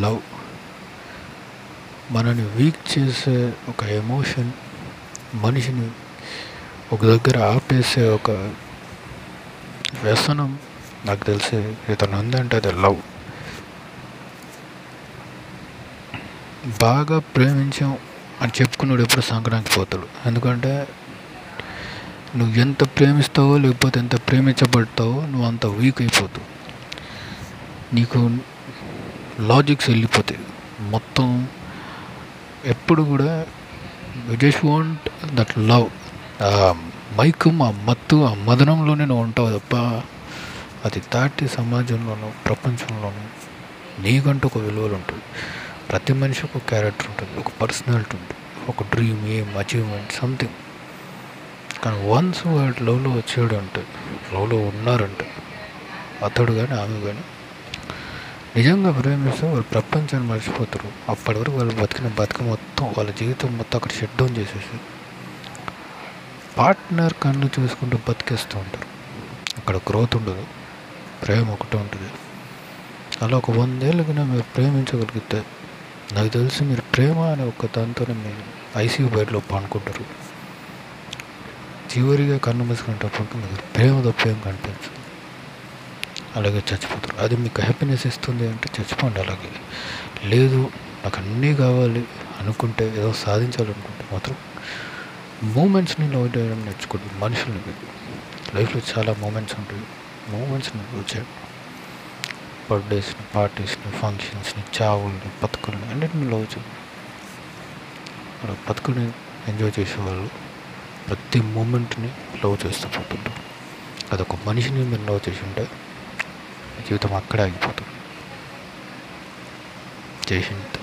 Love. మనని week చేసే ఒక ఎమోషన్ మనిషిని ఒక దగ్గర ఆపేసే ఒక వ్యసనం నాకు తెలిసి ఇతను ఉందంటే అది లవ్. బాగా ప్రేమించాం అని చెప్పుకున్నాడు ఎప్పుడు సంక్రాంతి పోతాడు ఎందుకంటే నువ్వు ఎంత ప్రేమిస్తావో లేకపోతే ఎంత ప్రేమించబడతావో నువ్వు అంత వీక్ అయిపోతావు. నీకు లాజిక్స్ వెళ్ళిపోతాయి మొత్తం ఎప్పుడు కూడా జస్ట్ వాంట్ దట్ లవ్ మైకు ఆ మత్తు ఆ మదనంలోనే నువ్వు ఉంటావు తప్ప అది దాటి సమాజంలోనూ ప్రపంచంలోనూ నీకంటూ ఒక విలువలు ఉంటుంది ప్రతి మనిషి ఒక క్యారెక్టర్ ఉంటుంది ఒక పర్సనాలిటీ ఉంటుంది ఒక డ్రీమ్ ఏం అచీవ్మెంట్ సంథింగ్ కానీ వన్స్ వాడు లవ్లో వచ్చాడు అంటే లవ్లో ఉన్నారంటే అతడు కానీ ఆమె కానీ నిజంగా ప్రేమిస్తే వాళ్ళు ప్రపంచాన్ని మర్చిపోతారు. అప్పటి వరకు వాళ్ళు బతికిన బతుక మొత్తం వాళ్ళ జీవితం మొత్తం అక్కడ షట్ డౌన్ చేసేసి పార్ట్నర్ కన్ను చూసుకుంటూ బతికేస్తూ ఉంటారు. అక్కడ గ్రోత్ ఉండదు. ప్రేమ ఒకటే ఉంటుంది. అలా ఒక వందేళ్ళకి మీరు ప్రేమించగలిగితే నాకు తెలిసి మీరు ప్రేమ అనే ఒక దాంతోనే మీరు ఐసీయూ బెడ్లో పండుకుంటారు చివరిగా కన్ను మూసుకునేటప్పటికి మీకు ప్రేమ తప్పేం కనిపించదు. అలాగే చచ్చిపోతారు. అది మీకు హ్యాపీనెస్ ఇస్తుంది అంటే చచ్చిపోండి అలాగే. లేదు నాకు అన్నీ కావాలి అనుకుంటే ఏదో సాధించాలనుకుంటే మాత్రం మూమెంట్స్ని లవ్ చేయడం నేర్చుకోండి మనుషుల్ని లైఫ్లో చాలా మూమెంట్స్ ఉంటాయి. మూమెంట్స్ని లవ్ చేయండి. బర్త్డేస్ని పార్టీస్ని ఫంక్షన్స్ని చావుల్ని బతుకుల్ని అన్నిటిని లవ్ చేయండి. అలా బతుకుని ఎంజాయ్ చేసేవాళ్ళు ప్రతి మూమెంట్ని లవ్ చేస్తూ పోతుంటారు. అదొక మనిషిని మీరు లవ్ చేసి ఉంటే జీవితం అక్కడే ఆగిపోతుంది జై హింద్